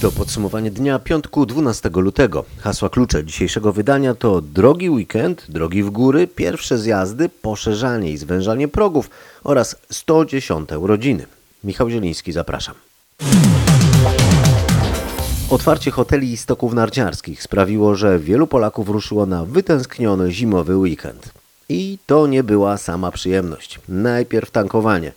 To podsumowanie dnia piątku 12 lutego. Hasła klucze dzisiejszego wydania to drogi weekend, drogi w góry, pierwsze zjazdy, poszerzanie i zwężanie progów oraz 110 urodziny. Michał Zieliński, zapraszam. Otwarcie hoteli i stoków narciarskich sprawiło, że wielu Polaków ruszyło na wytęskniony zimowy weekend. I to nie była sama przyjemność. Najpierw tankowanie.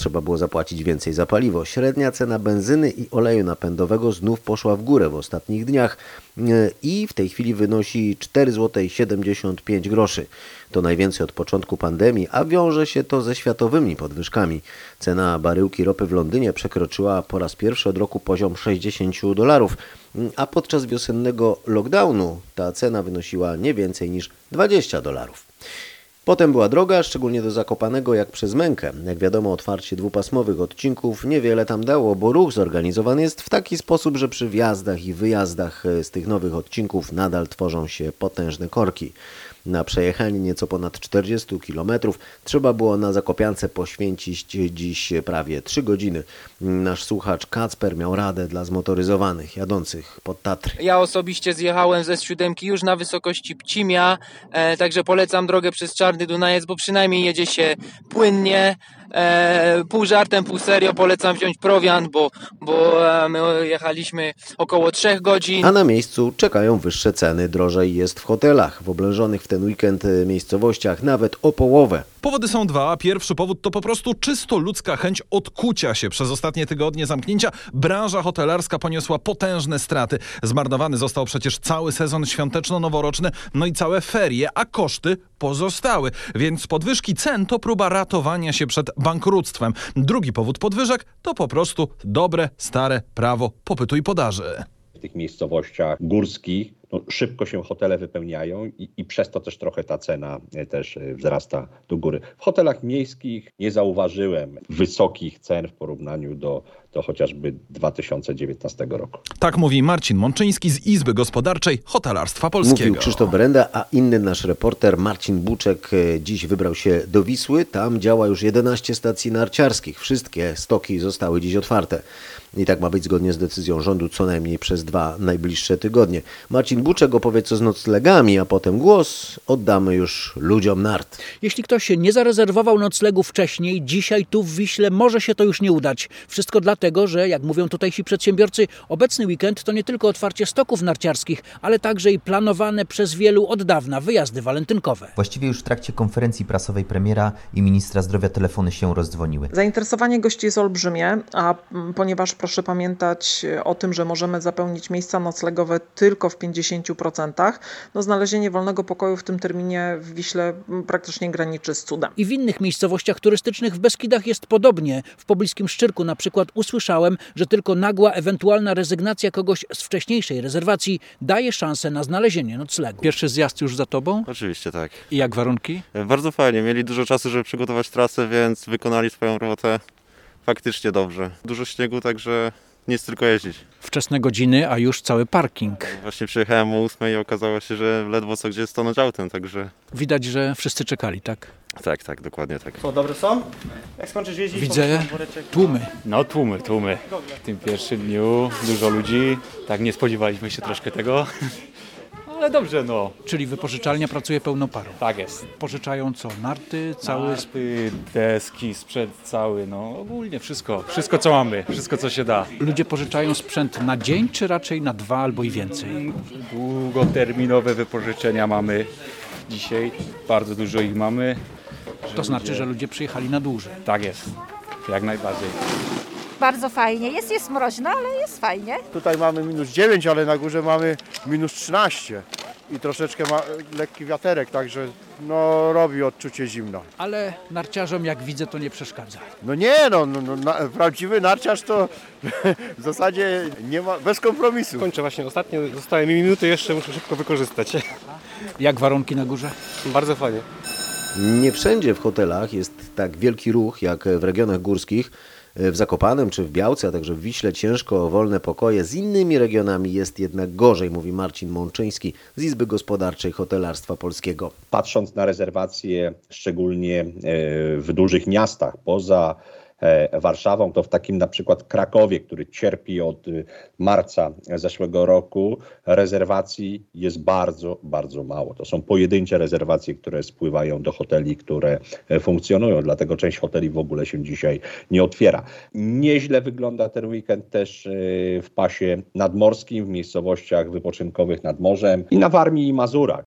Trzeba było zapłacić więcej za paliwo. Średnia cena benzyny i oleju napędowego znów poszła w górę w ostatnich dniach e, i w tej chwili wynosi 4,75 zł. To najwięcej od początku pandemii, a wiąże się to ze światowymi podwyżkami. Cena baryłki ropy w Londynie przekroczyła po raz pierwszy od roku poziom 60 dolarów, a podczas wiosennego lockdownu ta cena wynosiła nie więcej niż 20 dolarów. Potem była droga, szczególnie do Zakopanego, jak przez mękę. Jak wiadomo, otwarcie dwupasmowych odcinków niewiele tam dało, bo ruch zorganizowany jest w taki sposób, że przy wjazdach i wyjazdach e, z tych nowych odcinków nadal tworzą się potężne korki. Na przejechanie nieco ponad 40 km trzeba było na Zakopiance poświęcić dziś prawie 3 godziny. Nasz słuchacz Kacper miał radę dla zmotoryzowanych, jadących pod Tatry. Ja osobiście zjechałem ze siódemki już na wysokości Pcimia, e, także polecam drogę przez Czarny Dunajec, bo przynajmniej jedzie się płynnie. E, pół żartem, pół serio polecam wziąć prowiant, bo, bo e, my jechaliśmy około 3 godzin. A na miejscu czekają wyższe ceny, drożej jest w hotelach, w oblężonych w ten weekend e, miejscowościach nawet o połowę. Powody są dwa. Pierwszy powód to po prostu czysto ludzka chęć odkucia się. Przez ostatnie tygodnie zamknięcia branża hotelarska poniosła potężne straty. Zmarnowany został przecież cały sezon świąteczno-noworoczny, no i całe ferie, a koszty pozostały. Więc podwyżki cen to próba ratowania się przed bankructwem. Drugi powód podwyżek to po prostu dobre, stare prawo popytu i podaży. W tych miejscowościach górskich no, szybko się hotele wypełniają i, i przez to też trochę ta cena e, też e, wzrasta do góry. W hotelach miejskich nie zauważyłem wysokich cen w porównaniu do, do chociażby 2019 roku. Tak mówi Marcin Mączyński z Izby Gospodarczej Hotelarstwa Polskiego. Mówił Krzysztof Brenda, a inny nasz reporter Marcin Buczek e, dziś wybrał się do Wisły. Tam działa już 11 stacji narciarskich. Wszystkie stoki zostały dziś otwarte. I tak ma być zgodnie z decyzją rządu co najmniej przez dwa najbliższe tygodnie. Marcin Buczek opowie co z noclegami, a potem głos oddamy już ludziom nart. Jeśli ktoś nie zarezerwował noclegu wcześniej, dzisiaj tu w Wiśle może się to już nie udać. Wszystko dlatego, że jak mówią tutejsi przedsiębiorcy, obecny weekend to nie tylko otwarcie stoków narciarskich, ale także i planowane przez wielu od dawna wyjazdy walentynkowe. Właściwie już w trakcie konferencji prasowej premiera i ministra zdrowia telefony się rozdzwoniły. Zainteresowanie gości jest olbrzymie, a ponieważ proszę pamiętać e, o tym, że możemy zapełnić miejsca noclegowe tylko w 50%, no znalezienie wolnego pokoju w tym terminie w Wiśle mm, praktycznie graniczy z cudem. I w innych miejscowościach turystycznych w Beskidach jest podobnie. W pobliskim Szczyrku na przykład usłyszałem, że tylko nagła ewentualna rezygnacja kogoś z wcześniejszej rezerwacji daje szansę na znalezienie noclegu. Pierwszy zjazd już za tobą? Oczywiście tak. I jak warunki? Bardzo fajnie. Mieli dużo czasu, żeby przygotować trasę, więc wykonali swoją robotę faktycznie dobrze. Dużo śniegu, także nic tylko jeździć. Wczesne godziny, a już cały parking. Właśnie przyjechałem o 8 i okazało się, że ledwo co gdzie stanąć autem, także Widać, że wszyscy czekali, tak? tak, tak, dokładnie tak. Co, dobre są? Jak skończysz jeździć? Widzę tłumy. No tłumy, tłumy. W tym pierwszym dniu dużo ludzi. Tak nie spodziewaliśmy się troszkę tego. Ale dobrze, no. Czyli wypożyczalnia pracuje pełną parą. Tak jest. Pożyczają co? Narty, cały... Narty, deski, sprzęt cały, no ogólnie wszystko. Wszystko co mamy, wszystko co się da. Ludzie pożyczają sprzęt na dzień, czy raczej na dwa albo i więcej? Długoterminowe wypożyczenia mamy dzisiaj. Bardzo dużo ich mamy. To znaczy, że ludzie przyjechali na dłużej. Tak jest. Jak najbardziej. Bardzo fajnie. Jest, jest mroźno, ale jest fajnie. Tutaj mamy minus 9, ale na górze mamy minus 13. i troszeczkę ma lekki wiaterek, także no robi odczucie zimno. Ale narciarzom, jak widzę, to nie przeszkadza. No nie, no, no, no na, prawdziwy narciarz to w zasadzie nie ma, bez kompromisu. Kończę właśnie ostatnie, zostały mi minuty jeszcze, muszę szybko wykorzystać. Jak warunki na górze? Bardzo fajnie. Nie wszędzie w hotelach jest tak wielki ruch jak w regionach górskich. W Zakopanem czy w Białce, a także w Wiśle ciężko o wolne pokoje. Z innymi regionami jest jednak gorzej, mówi Marcin Mączyński z Izby Gospodarczej Hotelarstwa Polskiego. Patrząc na rezerwacje, szczególnie e, w dużych miastach poza e, Warszawą, to w takim na przykład Krakowie, który cierpi od y, marca zeszłego roku, rezerwacji jest bardzo, bardzo mało. To są pojedyncze rezerwacje, które spływają do hoteli, które e, funkcjonują, dlatego część hoteli w ogóle się dzisiaj nie otwiera. Nieźle wygląda ten weekend też e, w pasie nadmorskim, w miejscowościach wypoczynkowych nad morzem i na Warmii i Mazurach.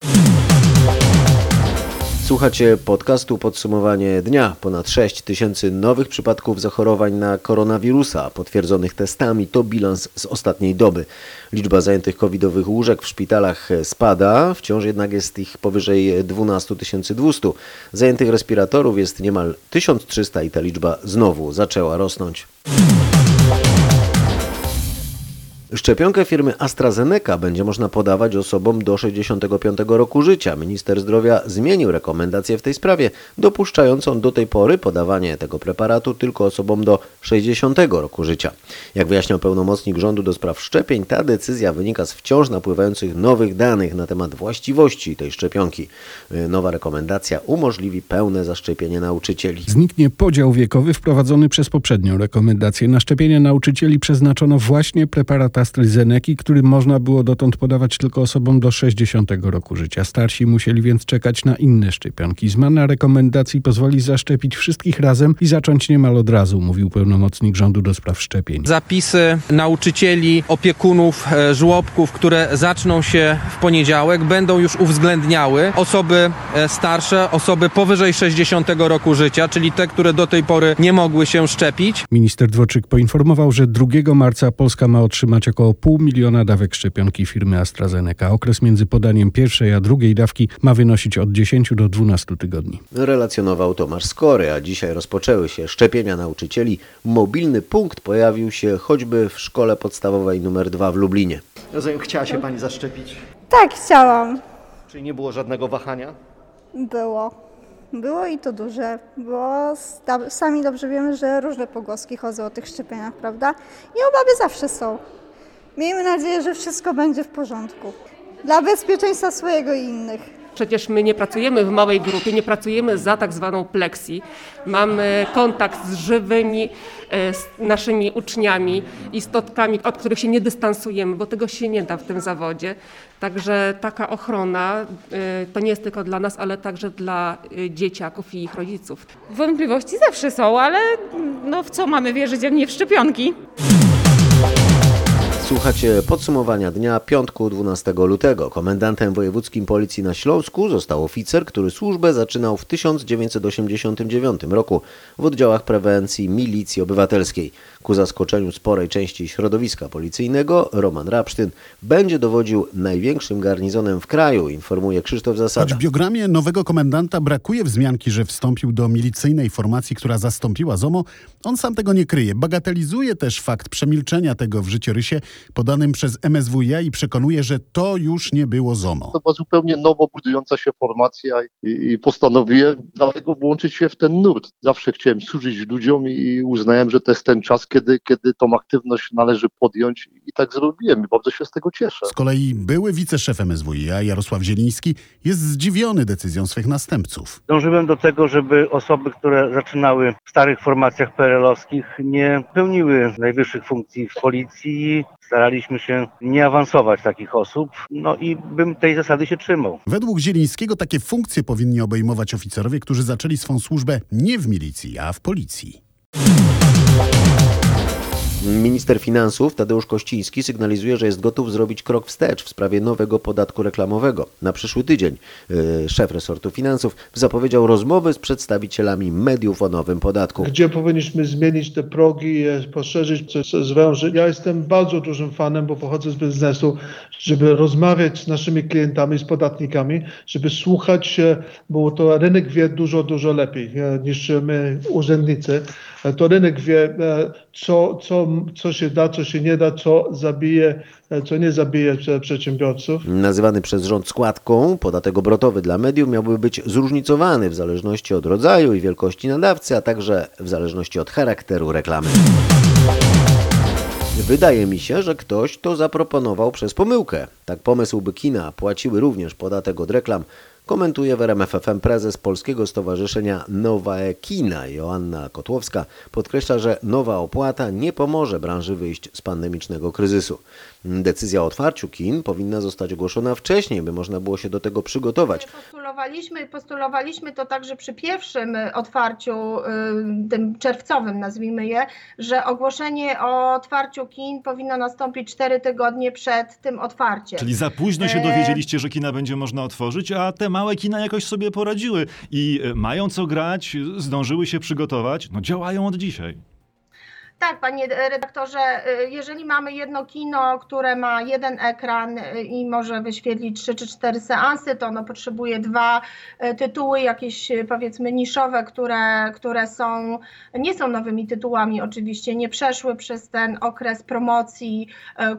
Słuchacie podcastu Podsumowanie dnia. Ponad 6 tysięcy nowych przypadków zachorowań na koronawirusa potwierdzonych testami to bilans z ostatniej doby. Liczba zajętych covidowych łóżek w szpitalach spada, wciąż jednak jest ich powyżej 12 200. Zajętych respiratorów jest niemal 1300 i ta liczba znowu zaczęła rosnąć. Szczepionkę firmy AstraZeneca będzie można podawać osobom do 65 roku życia. Minister zdrowia zmienił rekomendację w tej sprawie, dopuszczającą do tej pory podawanie tego preparatu tylko osobom do 60 roku życia. Jak wyjaśniał pełnomocnik rządu do spraw szczepień, ta decyzja wynika z wciąż napływających nowych danych na temat właściwości tej szczepionki. Nowa rekomendacja umożliwi pełne zaszczepienie nauczycieli. Zniknie podział wiekowy wprowadzony przez poprzednią rekomendację. Na szczepienie nauczycieli przeznaczono właśnie preparat AstraZeneki, który można było dotąd podawać tylko osobom do 60 roku życia. Starsi musieli więc czekać na inne szczepionki. Zmiana rekomendacji pozwoli zaszczepić wszystkich razem i zacząć niemal od razu, mówił pełnomocnik rządu do spraw szczepień. Zapisy nauczycieli, opiekunów, e, żłobków, które zaczną się w poniedziałek, będą już uwzględniały osoby e, starsze, osoby powyżej 60 roku życia, czyli te, które do tej pory nie mogły się szczepić. Minister Dworczyk poinformował, że 2 marca Polska ma otrzymać około pół miliona dawek szczepionki firmy AstraZeneca. Okres między podaniem pierwszej a drugiej dawki ma wynosić od 10 do 12 tygodni. Relacjonował Tomasz Skory, a dzisiaj rozpoczęły się szczepienia nauczycieli. Mobilny punkt pojawił się choćby w szkole podstawowej nr 2 w Lublinie. Rozumiem, chciała się pani zaszczepić? Tak, chciałam. Czyli nie było żadnego wahania? Było. Było i to duże, bo sami dobrze wiemy, że różne pogłoski chodzą o tych szczepieniach, prawda? I obawy zawsze są. Miejmy nadzieję, że wszystko będzie w porządku. Dla bezpieczeństwa swojego i innych. Przecież my nie pracujemy w małej grupie, nie pracujemy za tak zwaną pleksji. Mamy kontakt z żywymi, e, z naszymi uczniami, istotkami, od których się nie dystansujemy, bo tego się nie da w tym zawodzie. Także taka ochrona e, to nie jest tylko dla nas, ale także dla e, dzieciaków i ich rodziców. Wątpliwości zawsze są, ale no w co mamy wierzyć, jak nie w szczepionki? Słuchacie podsumowania dnia piątku 12 lutego. Komendantem wojewódzkim policji na Śląsku został oficer, który służbę zaczynał w 1989 roku w oddziałach prewencji milicji obywatelskiej. Ku zaskoczeniu sporej części środowiska policyjnego Roman Rapsztyn będzie dowodził największym garnizonem w kraju, informuje Krzysztof Zasada. Choć w biogramie nowego komendanta brakuje wzmianki, że wstąpił do milicyjnej formacji, która zastąpiła ZOMO, on sam tego nie kryje. Bagatelizuje też fakt przemilczenia tego w życiorysie podanym przez MSWiA i przekonuje, że to już nie było ZOMO. To była zupełnie nowo budująca się formacja i, i postanowiłem dlatego włączyć się w ten nurt. Zawsze chciałem służyć ludziom i uznałem, że to jest ten czas, kiedy, kiedy tą aktywność należy podjąć i tak zrobiłem i bardzo się z tego cieszę. Z kolei były wiceszef MSWiA Jarosław Zieliński jest zdziwiony decyzją swych następców. Dążyłem do tego, żeby osoby, które zaczynały w starych formacjach PRL-owskich nie pełniły najwyższych funkcji w policji. Staraliśmy się nie awansować takich osób, no i bym tej zasady się trzymał. Według Zielińskiego takie funkcje powinni obejmować oficerowie, którzy zaczęli swą służbę nie w milicji, a w policji. Minister finansów Tadeusz Kościński sygnalizuje, że jest gotów zrobić krok wstecz w sprawie nowego podatku reklamowego. Na przyszły tydzień yy, szef resortu finansów zapowiedział rozmowy z przedstawicielami mediów o nowym podatku. Gdzie powinniśmy zmienić te progi, poszerzyć, co, co zwęży. Ja jestem bardzo dużym fanem, bo pochodzę z biznesu, żeby rozmawiać z naszymi klientami, z podatnikami, żeby słuchać bo to rynek wie dużo, dużo lepiej e, niż my urzędnicy. E, To rynek wie, e, co, co, co się da, co się nie da, co zabije, e, co nie zabije prze- przedsiębiorców. Nazywany przez rząd składką, podatek obrotowy dla mediów miałby być zróżnicowany w zależności od rodzaju i wielkości nadawcy, a także w zależności od charakteru reklamy. Wydaje mi się, że ktoś to zaproponował przez pomyłkę. Tak pomysł, by kina płaciły również podatek od reklam, komentuje w RMF FM prezes Polskiego Stowarzyszenia Nowa Kina Joanna Kotłowska. Podkreśla, że nowa opłata nie pomoże branży wyjść z pandemicznego kryzysu. Decyzja o otwarciu kin powinna zostać ogłoszona wcześniej, by można było się do tego przygotować. Postulowaliśmy, postulowaliśmy to także przy pierwszym y, otwarciu, y, tym czerwcowym nazwijmy je, że ogłoszenie o otwarciu kin powinno nastąpić 4 tygodnie przed tym otwarciem. Czyli za późno się E, dowiedzieliście, że kina będzie można otworzyć, a te małe kina jakoś sobie poradziły i e, mają co grać, zdążyły się przygotować, no działają od dzisiaj. Tak, panie redaktorze, y, jeżeli mamy jedno kino, które ma jeden ekran y, i może wyświetlić trzy czy cztery seansy, to ono potrzebuje dwa y, tytuły, jakieś powiedzmy niszowe, które, które są, nie są nowymi tytułami oczywiście, nie przeszły przez ten okres promocji,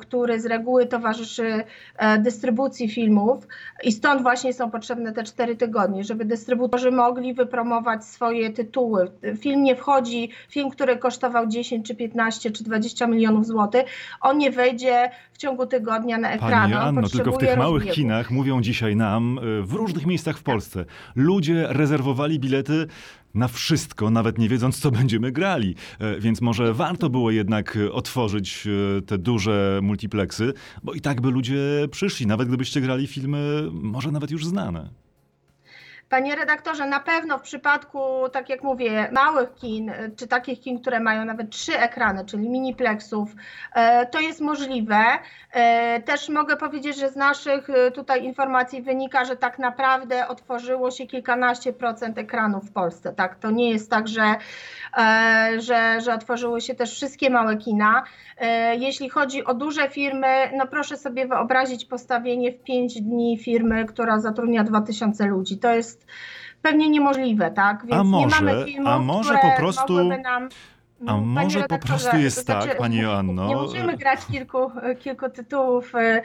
który z reguły towarzyszy e, dystrybucji filmów i stąd właśnie są potrzebne te cztery tygodnie, żeby dystrybutorzy mogli wypromować swoje tytuły. Film nie wchodzi, film, który kosztował 10 czy 15 czy 20 milionów złotych, on nie wejdzie w ciągu tygodnia na ekran. Pani Anno, tylko w tych małych rozbiegu. kinach mówią dzisiaj nam, e, w różnych miejscach w Polsce, ludzie rezerwowali bilety na wszystko, nawet nie wiedząc, co będziemy grali. E, Więc może warto było jednak e, otworzyć e, te duże multiplexy, bo i tak by ludzie przyszli, nawet gdybyście grali filmy może nawet już znane. Panie redaktorze, na pewno w przypadku, tak jak mówię, małych kin, y, czy takich kin, które mają nawet trzy ekrany, czyli miniplexów, e, to jest możliwe. E, Też mogę powiedzieć, że z naszych tutaj informacji wynika, że tak naprawdę otworzyło się kilkanaście procent ekranów w Polsce. Tak, to nie jest tak, że, e, że, że otworzyły się też wszystkie małe kina. E, Jeśli chodzi o duże firmy, no proszę sobie wyobrazić postawienie w 5 dni firmy, która zatrudnia 2000 ludzi. To jest pewnie niemożliwe, tak? Więc A nie może- mamy filmów, a może po prostu- A może po redaktorze, prostu jest to znaczy, tak, Pani Joanno, Nie musimy grać kilku, kilku tytułów, y,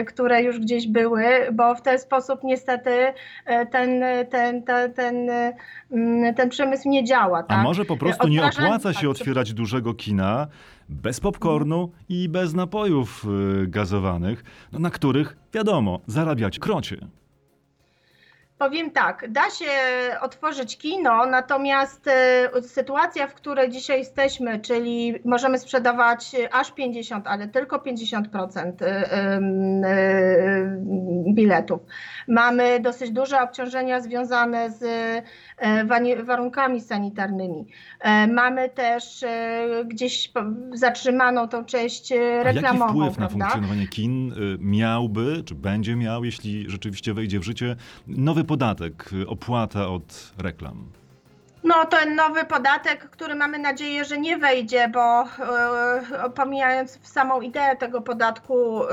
y, które już gdzieś były, bo w ten sposób niestety y, ten, ten, ten, ten, mm, ten przemysł nie działa. A Tak? może po prostu nie opłaca się tak, otwierać dużego kina bez popcornu i bez napojów gazowanych, no, na których, wiadomo, zarabiać krocie. Powiem tak, da się otworzyć kino, natomiast e, sytuacja, w której dzisiaj jesteśmy, czyli możemy sprzedawać e, aż 50, ale tylko 50% e, biletów. Mamy dosyć duże obciążenia związane z warunkami sanitarnymi. Mamy też gdzieś zatrzymaną tą część e, A jaki reklamową, wpływ na prawda? funkcjonowanie kin y, miałby, czy będzie miał, jeśli rzeczywiście wejdzie w życie, nowy podatek, opłata od reklam? No, ten nowy podatek, który mamy nadzieję, że nie wejdzie, bo e, pomijając samą ideę tego podatku, e,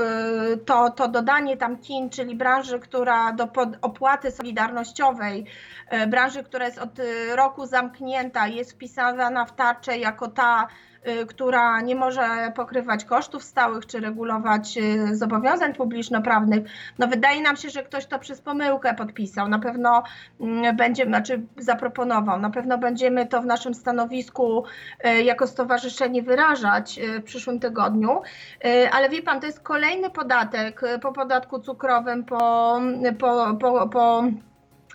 to, to dodanie tam kin, czyli branży, która do pod, opłaty solidarnościowej, e, branży, która jest od roku zamknięta, jest wpisana w tarczę jako ta, która nie może pokrywać kosztów stałych czy regulować e, zobowiązań publiczno-prawnych. No wydaje nam się, że ktoś to przez pomyłkę podpisał. Na pewno mm, będzie, znaczy zaproponował. Na pewno będziemy to w naszym stanowisku e, jako stowarzyszenie wyrażać w przyszłym tygodniu. Ale wie pan, to jest kolejny podatek po podatku cukrowym, po, po, po, po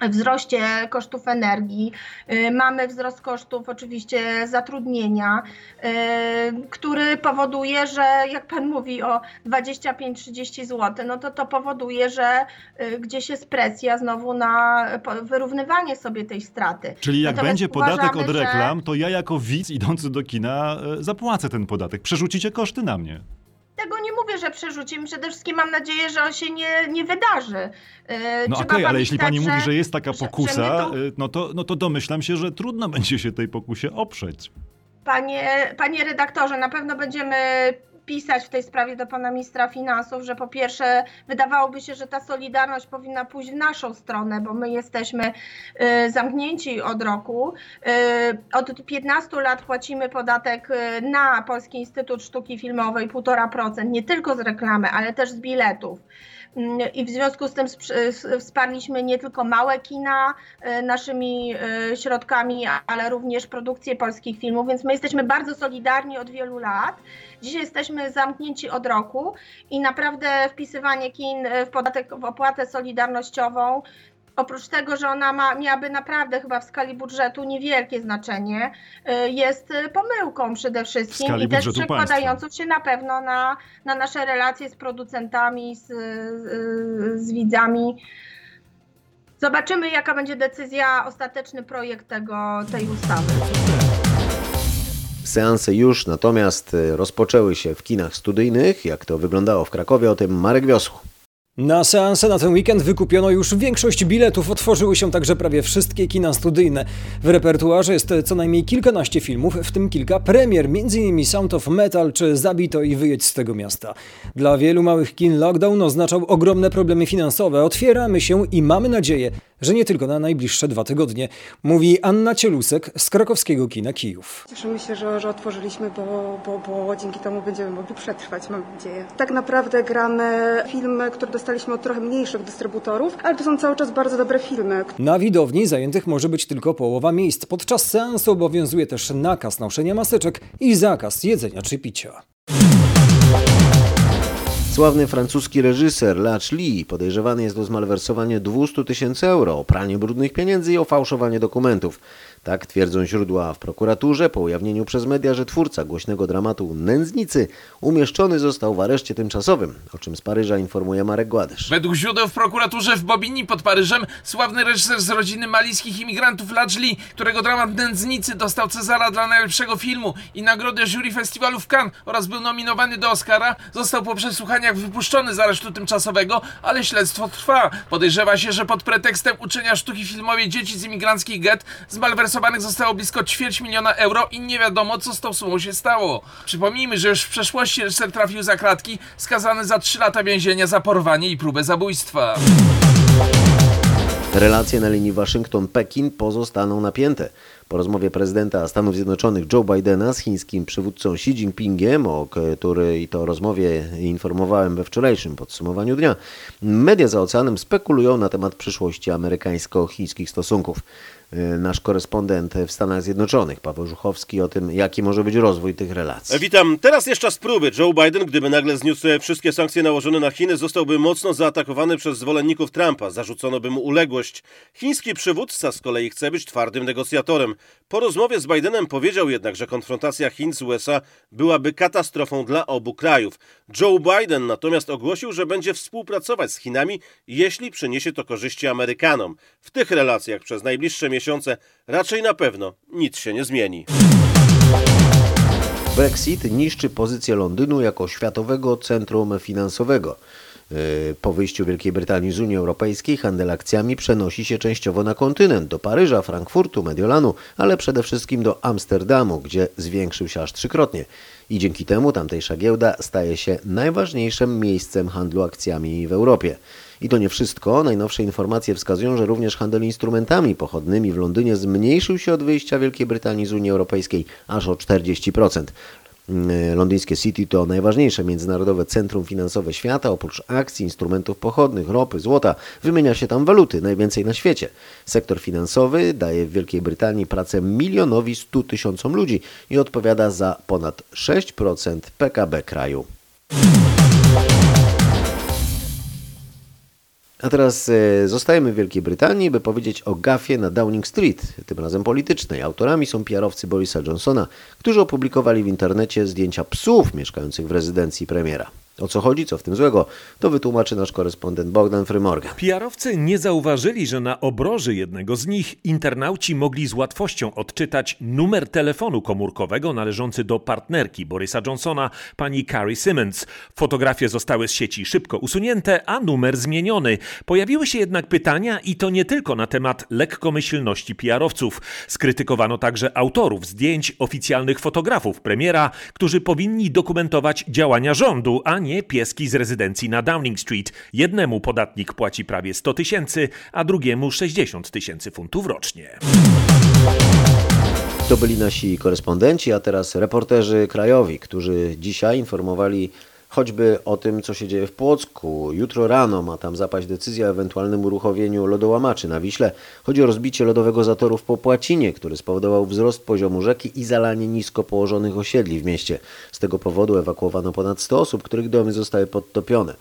wzroście kosztów energii, y, mamy wzrost kosztów oczywiście zatrudnienia, y, który powoduje, że jak Pan mówi o 25-30 zł, no to to powoduje, że y, gdzieś jest presja znowu na wyrównywanie sobie tej straty. Czyli jak Natomiast będzie podatek uważamy, od reklam, to ja jako widz idący do kina zapłacę ten podatek. Przerzucicie koszty na mnie. Że przerzucimy. Przede wszystkim mam nadzieję, że on się nie, nie wydarzy. Yy, No okej, ale jeśli pani mówi, że jest taka że- że pokusa, tu- e, no to, no to domyślam się, że trudno będzie się tej pokusie oprzeć. Panie, panie redaktorze, na pewno będziemy pisać w tej sprawie do pana ministra finansów, że po pierwsze wydawałoby się, że ta solidarność powinna pójść w naszą stronę, bo my jesteśmy y, zamknięci od roku. Y, od 15 lat płacimy podatek y, na Polski Instytut Sztuki Filmowej 1,5%, nie tylko z reklamy, ale też z biletów. Mm, I w związku z tym wsparliśmy nie tylko małe kina e, naszymi e, środkami, ale również produkcję polskich filmów, więc my jesteśmy bardzo solidarni od wielu lat. Dzisiaj jesteśmy zamknięci od roku i naprawdę wpisywanie kin e, w podatek, w opłatę solidarnościową Oprócz tego, że ona ma, miałaby naprawdę chyba w skali budżetu niewielkie znaczenie, y, jest y, pomyłką przede wszystkim skali i też przekładającą się na pewno na, na nasze relacje z producentami, z, z, z widzami. Zobaczymy, jaka będzie decyzja, ostateczny projekt tego, tej ustawy. Seanse już natomiast rozpoczęły się w kinach studyjnych. Jak to wyglądało w Krakowie, o tym Marek Wiosło. Na seanse na ten weekend wykupiono już większość biletów, otworzyły się także prawie wszystkie kina studyjne. W repertuarze jest co najmniej kilkanaście filmów, w tym kilka premier, m.in. Sound of Metal czy Zabito i Wyjedź z tego miasta. Dla wielu małych kin lockdown oznaczał ogromne problemy finansowe. Otwieramy się i mamy nadzieję, że nie tylko na najbliższe dwa tygodnie, mówi Anna Cielusek z krakowskiego kina Kijów. Cieszymy się, że, że otworzyliśmy, bo, bo, bo dzięki temu będziemy mogli przetrwać, mam nadzieję. Tak naprawdę gramy filmy, które dostaliśmy od trochę mniejszych dystrybutorów, ale to są cały czas bardzo dobre filmy. Na widowni zajętych może być tylko połowa miejsc. Podczas seansu obowiązuje też nakaz noszenia maseczek i zakaz jedzenia czy picia. Sławny francuski reżyser Lach Lee podejrzewany jest o zmalwersowanie 200 tysięcy euro, o pranie brudnych pieniędzy i o fałszowanie dokumentów. Tak twierdzą źródła w prokuraturze po ujawnieniu przez media, że twórca głośnego dramatu Nędznicy umieszczony został w areszcie tymczasowym, o czym z Paryża informuje Marek Gładysz. Według źródeł w prokuraturze w Bobigny pod Paryżem sławny reżyser z rodziny malijskich imigrantów Lajli, którego dramat Nędznicy dostał Cezara dla najlepszego filmu i nagrodę jury festiwalu w Cannes oraz był nominowany do Oscara, został po przesłuchaniach wypuszczony z aresztu tymczasowego, ale śledztwo trwa. Podejrzewa się, że pod pretekstem uczenia sztuki filmowej dzieci z imigranckich get zmalwersowanych zostało blisko ćwierć miliona euro i nie wiadomo co z tą sumą się stało. Przypomnijmy, że już w przeszłości reżyser trafił za kratki, skazany za 3 lata więzienia za porwanie i próbę zabójstwa. Relacje na linii Waszyngton-Pekin pozostaną napięte. Po rozmowie prezydenta Stanów Zjednoczonych Joe Bidena z chińskim przywódcą Xi Jinpingiem, o której to rozmowie informowałem we wczorajszym podsumowaniu dnia, media za oceanem spekulują na temat przyszłości amerykańsko-chińskich stosunków. Nasz korespondent w Stanach Zjednoczonych, Paweł Żuchowski, o tym, jaki może być rozwój tych relacji. Witam. Teraz jest czas próby. Joe Biden, gdyby nagle zniósł wszystkie sankcje nałożone na Chiny, zostałby mocno zaatakowany przez zwolenników Trumpa. Zarzucono by mu uległość. Chiński przywódca z kolei chce być twardym negocjatorem. Po rozmowie z Bidenem powiedział jednak, że konfrontacja Chin z USA byłaby katastrofą dla obu krajów. Joe Biden natomiast ogłosił, że będzie współpracować z Chinami, jeśli przyniesie to korzyści Amerykanom. W tych relacjach przez najbliższe miesiące raczej na pewno nic się nie zmieni. Brexit niszczy pozycję Londynu jako światowego centrum finansowego. Po wyjściu Wielkiej Brytanii z Unii Europejskiej handel akcjami przenosi się częściowo na kontynent, do Paryża, Frankfurtu, Mediolanu, ale przede wszystkim do Amsterdamu, gdzie zwiększył się aż trzykrotnie. I dzięki temu tamtejsza giełda staje się najważniejszym miejscem handlu akcjami w Europie. I to nie wszystko. Najnowsze informacje wskazują, że również handel instrumentami pochodnymi w Londynie zmniejszył się od wyjścia Wielkiej Brytanii z Unii Europejskiej aż o 40%. Londyńskie City to najważniejsze międzynarodowe centrum finansowe świata. Oprócz akcji, instrumentów pochodnych, ropy, złota, wymienia się tam waluty, najwięcej na świecie. Sektor finansowy daje w Wielkiej Brytanii pracę milionowi stu tysiącom ludzi i odpowiada za ponad 6% PKB kraju. A teraz e, zostajemy w Wielkiej Brytanii, by powiedzieć o gafie na Downing Street, tym razem politycznej. Autorami są PR-owcy Borisa Johnsona, którzy opublikowali w internecie zdjęcia psów mieszkających w rezydencji premiera. O co chodzi, co w tym złego, to wytłumaczy nasz korespondent Bogdan Frymorgan. PR-owcy nie zauważyli, że na obroży jednego z nich internauci mogli z łatwością odczytać numer telefonu komórkowego należący do partnerki Borysa Johnsona, pani Carrie Simmons. Fotografie zostały z sieci szybko usunięte, a numer zmieniony. Pojawiły się jednak pytania i to nie tylko na temat lekkomyślności PR-owców. Skrytykowano także autorów zdjęć oficjalnych fotografów premiera, którzy powinni dokumentować działania rządu, a nie pieski z rezydencji na Downing Street. Jednemu podatnik płaci prawie 100 tysięcy, a drugiemu 60 tysięcy funtów rocznie. To byli nasi korespondenci, a teraz reporterzy krajowi, którzy dzisiaj informowali choćby o tym, co się dzieje w Płocku. Jutro rano ma tam zapaść decyzja o ewentualnym uruchomieniu lodołamaczy na Wiśle. Chodzi o rozbicie lodowego zatoru w Popłacinie, który spowodował wzrost poziomu rzeki i zalanie nisko położonych osiedli w mieście. Z tego powodu ewakuowano ponad 100 osób, których domy zostały podtopione.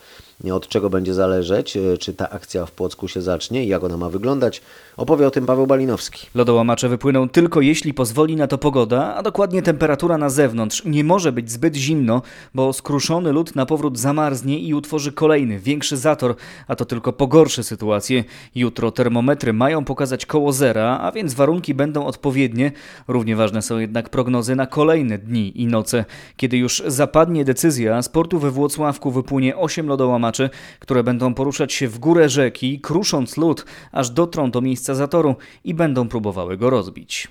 Od czego będzie zależeć, e, czy ta akcja w Płocku się zacznie i jak ona ma wyglądać, opowie o tym Paweł Balinowski. Lodołamacze wypłyną tylko jeśli pozwoli na to pogoda, a dokładnie temperatura na zewnątrz. Nie może być zbyt zimno, bo skruszony lód na powrót zamarznie i utworzy kolejny, większy zator, a to tylko pogorszy sytuację. Jutro termometry mają pokazać koło zera, a więc warunki będą odpowiednie. Równie ważne są jednak prognozy na kolejne dni i noce. Kiedy już zapadnie decyzja, z portu we Włocławku wypłynie 8 lodołamaczy, które będą poruszać się w górę rzeki, krusząc lód, aż dotrą do miejsca zatoru i będą próbowały go rozbić.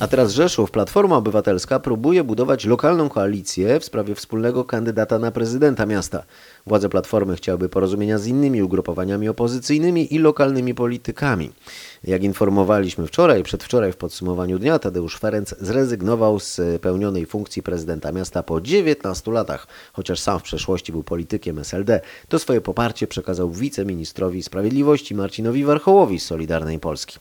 A teraz Rzeszów, Platforma Obywatelska próbuje budować lokalną koalicję w sprawie wspólnego kandydata na prezydenta miasta. Władze Platformy chciałyby porozumienia z innymi ugrupowaniami opozycyjnymi i lokalnymi politykami. Jak informowaliśmy wczoraj, przedwczoraj w podsumowaniu dnia, Tadeusz Ferenc zrezygnował z pełnionej funkcji prezydenta miasta po 19 latach. Chociaż sam w przeszłości był politykiem SLD, to swoje poparcie przekazał wiceministrowi sprawiedliwości Marcinowi Warchołowi z Solidarnej Polski.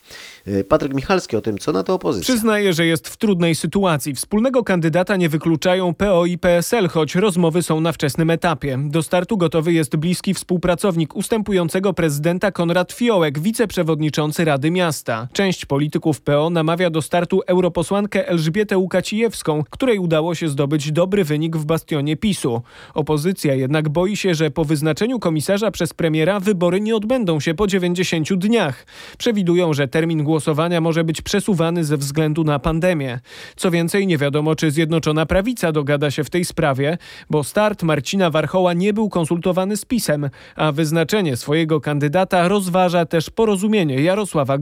Patryk Michalski o tym, co na to opozycja. Przyznaje, że jest w trudnej sytuacji. Wspólnego kandydata nie wykluczają PO i PSL, choć rozmowy są na wczesnym etapie. Do startu gotowy jest bliski współpracownik ustępującego prezydenta Konrad Fiołek, wiceprzewodniczący Rady Miasta. Część polityków PO namawia do startu europosłankę Elżbietę Łukacijewską, której udało się zdobyć dobry wynik w bastionie PiSu. Opozycja jednak boi się, że po wyznaczeniu komisarza przez premiera wybory nie odbędą się po 90 dniach. Przewidują, że termin głosowania może być przesuwany ze względu na pandemię. Co więcej, nie wiadomo, czy Zjednoczona Prawica dogada się w tej sprawie, bo start Marcina Warchoła nie był konsultowany z PiSem, a wyznaczenie swojego kandydata rozważa też porozumienie Jarosława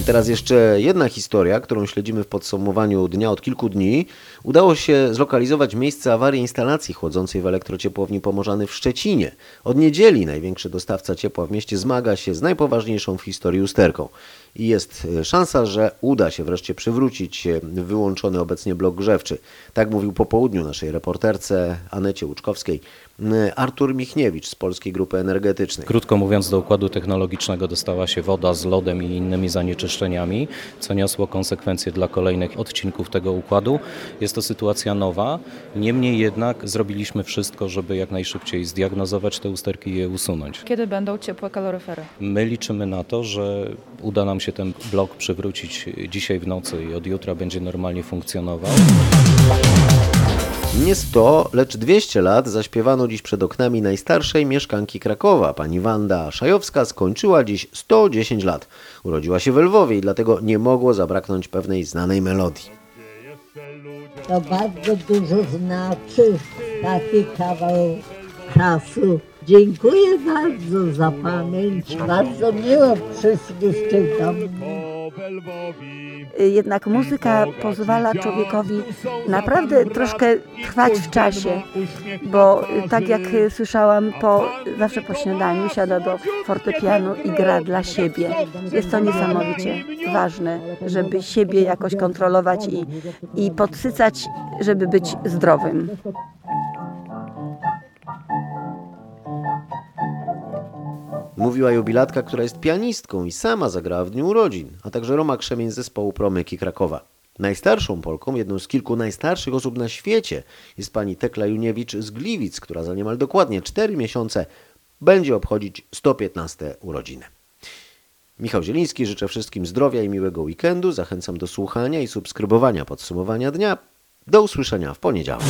I teraz jeszcze jedna historia, którą śledzimy w podsumowaniu dnia od kilku dni. Udało się zlokalizować miejsce awarii instalacji chłodzącej w elektrociepłowni Pomorzany w Szczecinie. Od niedzieli największy dostawca ciepła w mieście zmaga się z najpoważniejszą w historii usterką. I jest szansa, że uda się wreszcie przywrócić wyłączony obecnie blok grzewczy. Tak mówił po południu naszej reporterce Anecie Łuczkowskiej Artur Michniewicz z Polskiej Grupy Energetycznej. Krótko mówiąc, do układu technologicznego dostała się woda z lodem i innymi zanieczyszczeniami, co niosło konsekwencje dla kolejnych odcinków tego układu. Jest to sytuacja nowa, niemniej jednak zrobiliśmy wszystko, żeby jak najszybciej zdiagnozować te usterki i je usunąć. Kiedy będą ciepłe kaloryfery? My liczymy na to, że uda nam się ten blok przywrócić dzisiaj w nocy i od jutra będzie normalnie funkcjonował. Nie 100, lecz 200 lat zaśpiewano dziś przed oknami najstarszej mieszkanki Krakowa. Pani Wanda Szajowska skończyła dziś 110 lat. Urodziła się w Lwowie i dlatego nie mogło zabraknąć pewnej znanej melodii. To bardzo dużo znaczy taki kawał czasu. Dziękuję bardzo za pamięć. Bardzo miło do mnie. Jednak muzyka pozwala człowiekowi naprawdę troszkę trwać w czasie, bo tak jak słyszałam, po, zawsze po śniadaniu siada do fortepianu i gra dla siebie. Jest to niesamowicie ważne, żeby siebie jakoś kontrolować i, i podsycać, żeby być zdrowym. Mówiła jubilatka, która jest pianistką i sama zagrała w dniu urodzin, a także Roma Krzemień z zespołu Promyki Krakowa. Najstarszą Polką, jedną z kilku najstarszych osób na świecie, jest pani Tekla Juniewicz z Gliwic, która za niemal dokładnie 4 miesiące będzie obchodzić 115 urodziny. Michał Zieliński, życzę wszystkim zdrowia i miłego weekendu. Zachęcam do słuchania i subskrybowania podsumowania dnia. Do usłyszenia w poniedziałek.